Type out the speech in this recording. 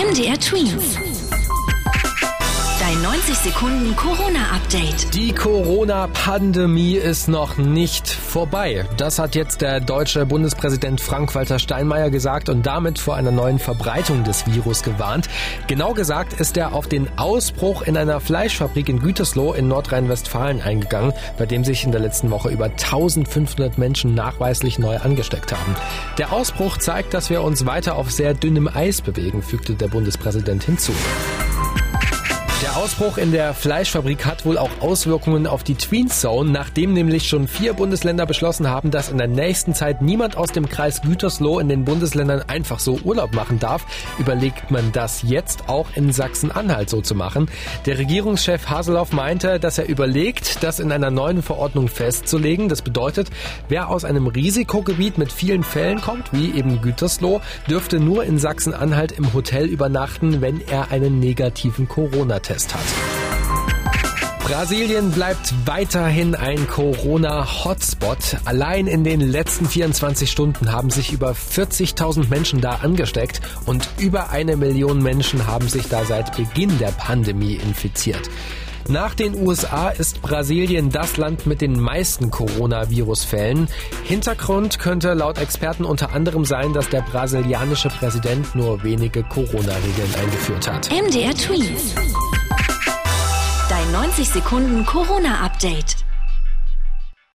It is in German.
MDR Twins. Dein 90 Sekunden Corona-Update. Die Corona-Pandemie ist noch nicht vorbei. Das hat jetzt der deutsche Bundespräsident Frank-Walter Steinmeier gesagt und damit vor einer neuen Verbreitung des Virus gewarnt. Genau gesagt ist er auf den Ausbruch in einer Fleischfabrik in Gütersloh in Nordrhein-Westfalen eingegangen, bei dem sich in der letzten Woche über 1500 Menschen nachweislich neu angesteckt haben. Der Ausbruch zeigt, dass wir uns weiter auf sehr dünnem Eis bewegen, fügte der Bundespräsident hinzu. Der Ausbruch in der Fleischfabrik hat wohl auch Auswirkungen auf die Tween Zone, nachdem nämlich schon vier Bundesländer beschlossen haben, dass in der nächsten Zeit niemand aus dem Kreis Gütersloh in den Bundesländern einfach so Urlaub machen darf, überlegt man das jetzt auch in Sachsen-Anhalt so zu machen. Der Regierungschef Haseloff meinte, dass er überlegt, das in einer neuen Verordnung festzulegen. Das bedeutet, wer aus einem Risikogebiet mit vielen Fällen kommt, wie eben Gütersloh, dürfte nur in Sachsen-Anhalt im Hotel übernachten, wenn er einen negativen Corona-Test Corona-Test hat. Brasilien bleibt weiterhin ein Corona-Hotspot. Allein in den letzten 24 Stunden haben sich über 40.000 Menschen da angesteckt und über eine Million Menschen haben sich da seit Beginn der Pandemie infiziert. Nach den USA ist Brasilien das Land mit den meisten Coronavirus-Fällen. Hintergrund könnte laut Experten unter anderem sein, dass der brasilianische Präsident nur wenige Corona-Regeln eingeführt hat. MDR Tweet. Dein 90 Sekunden Corona-Update.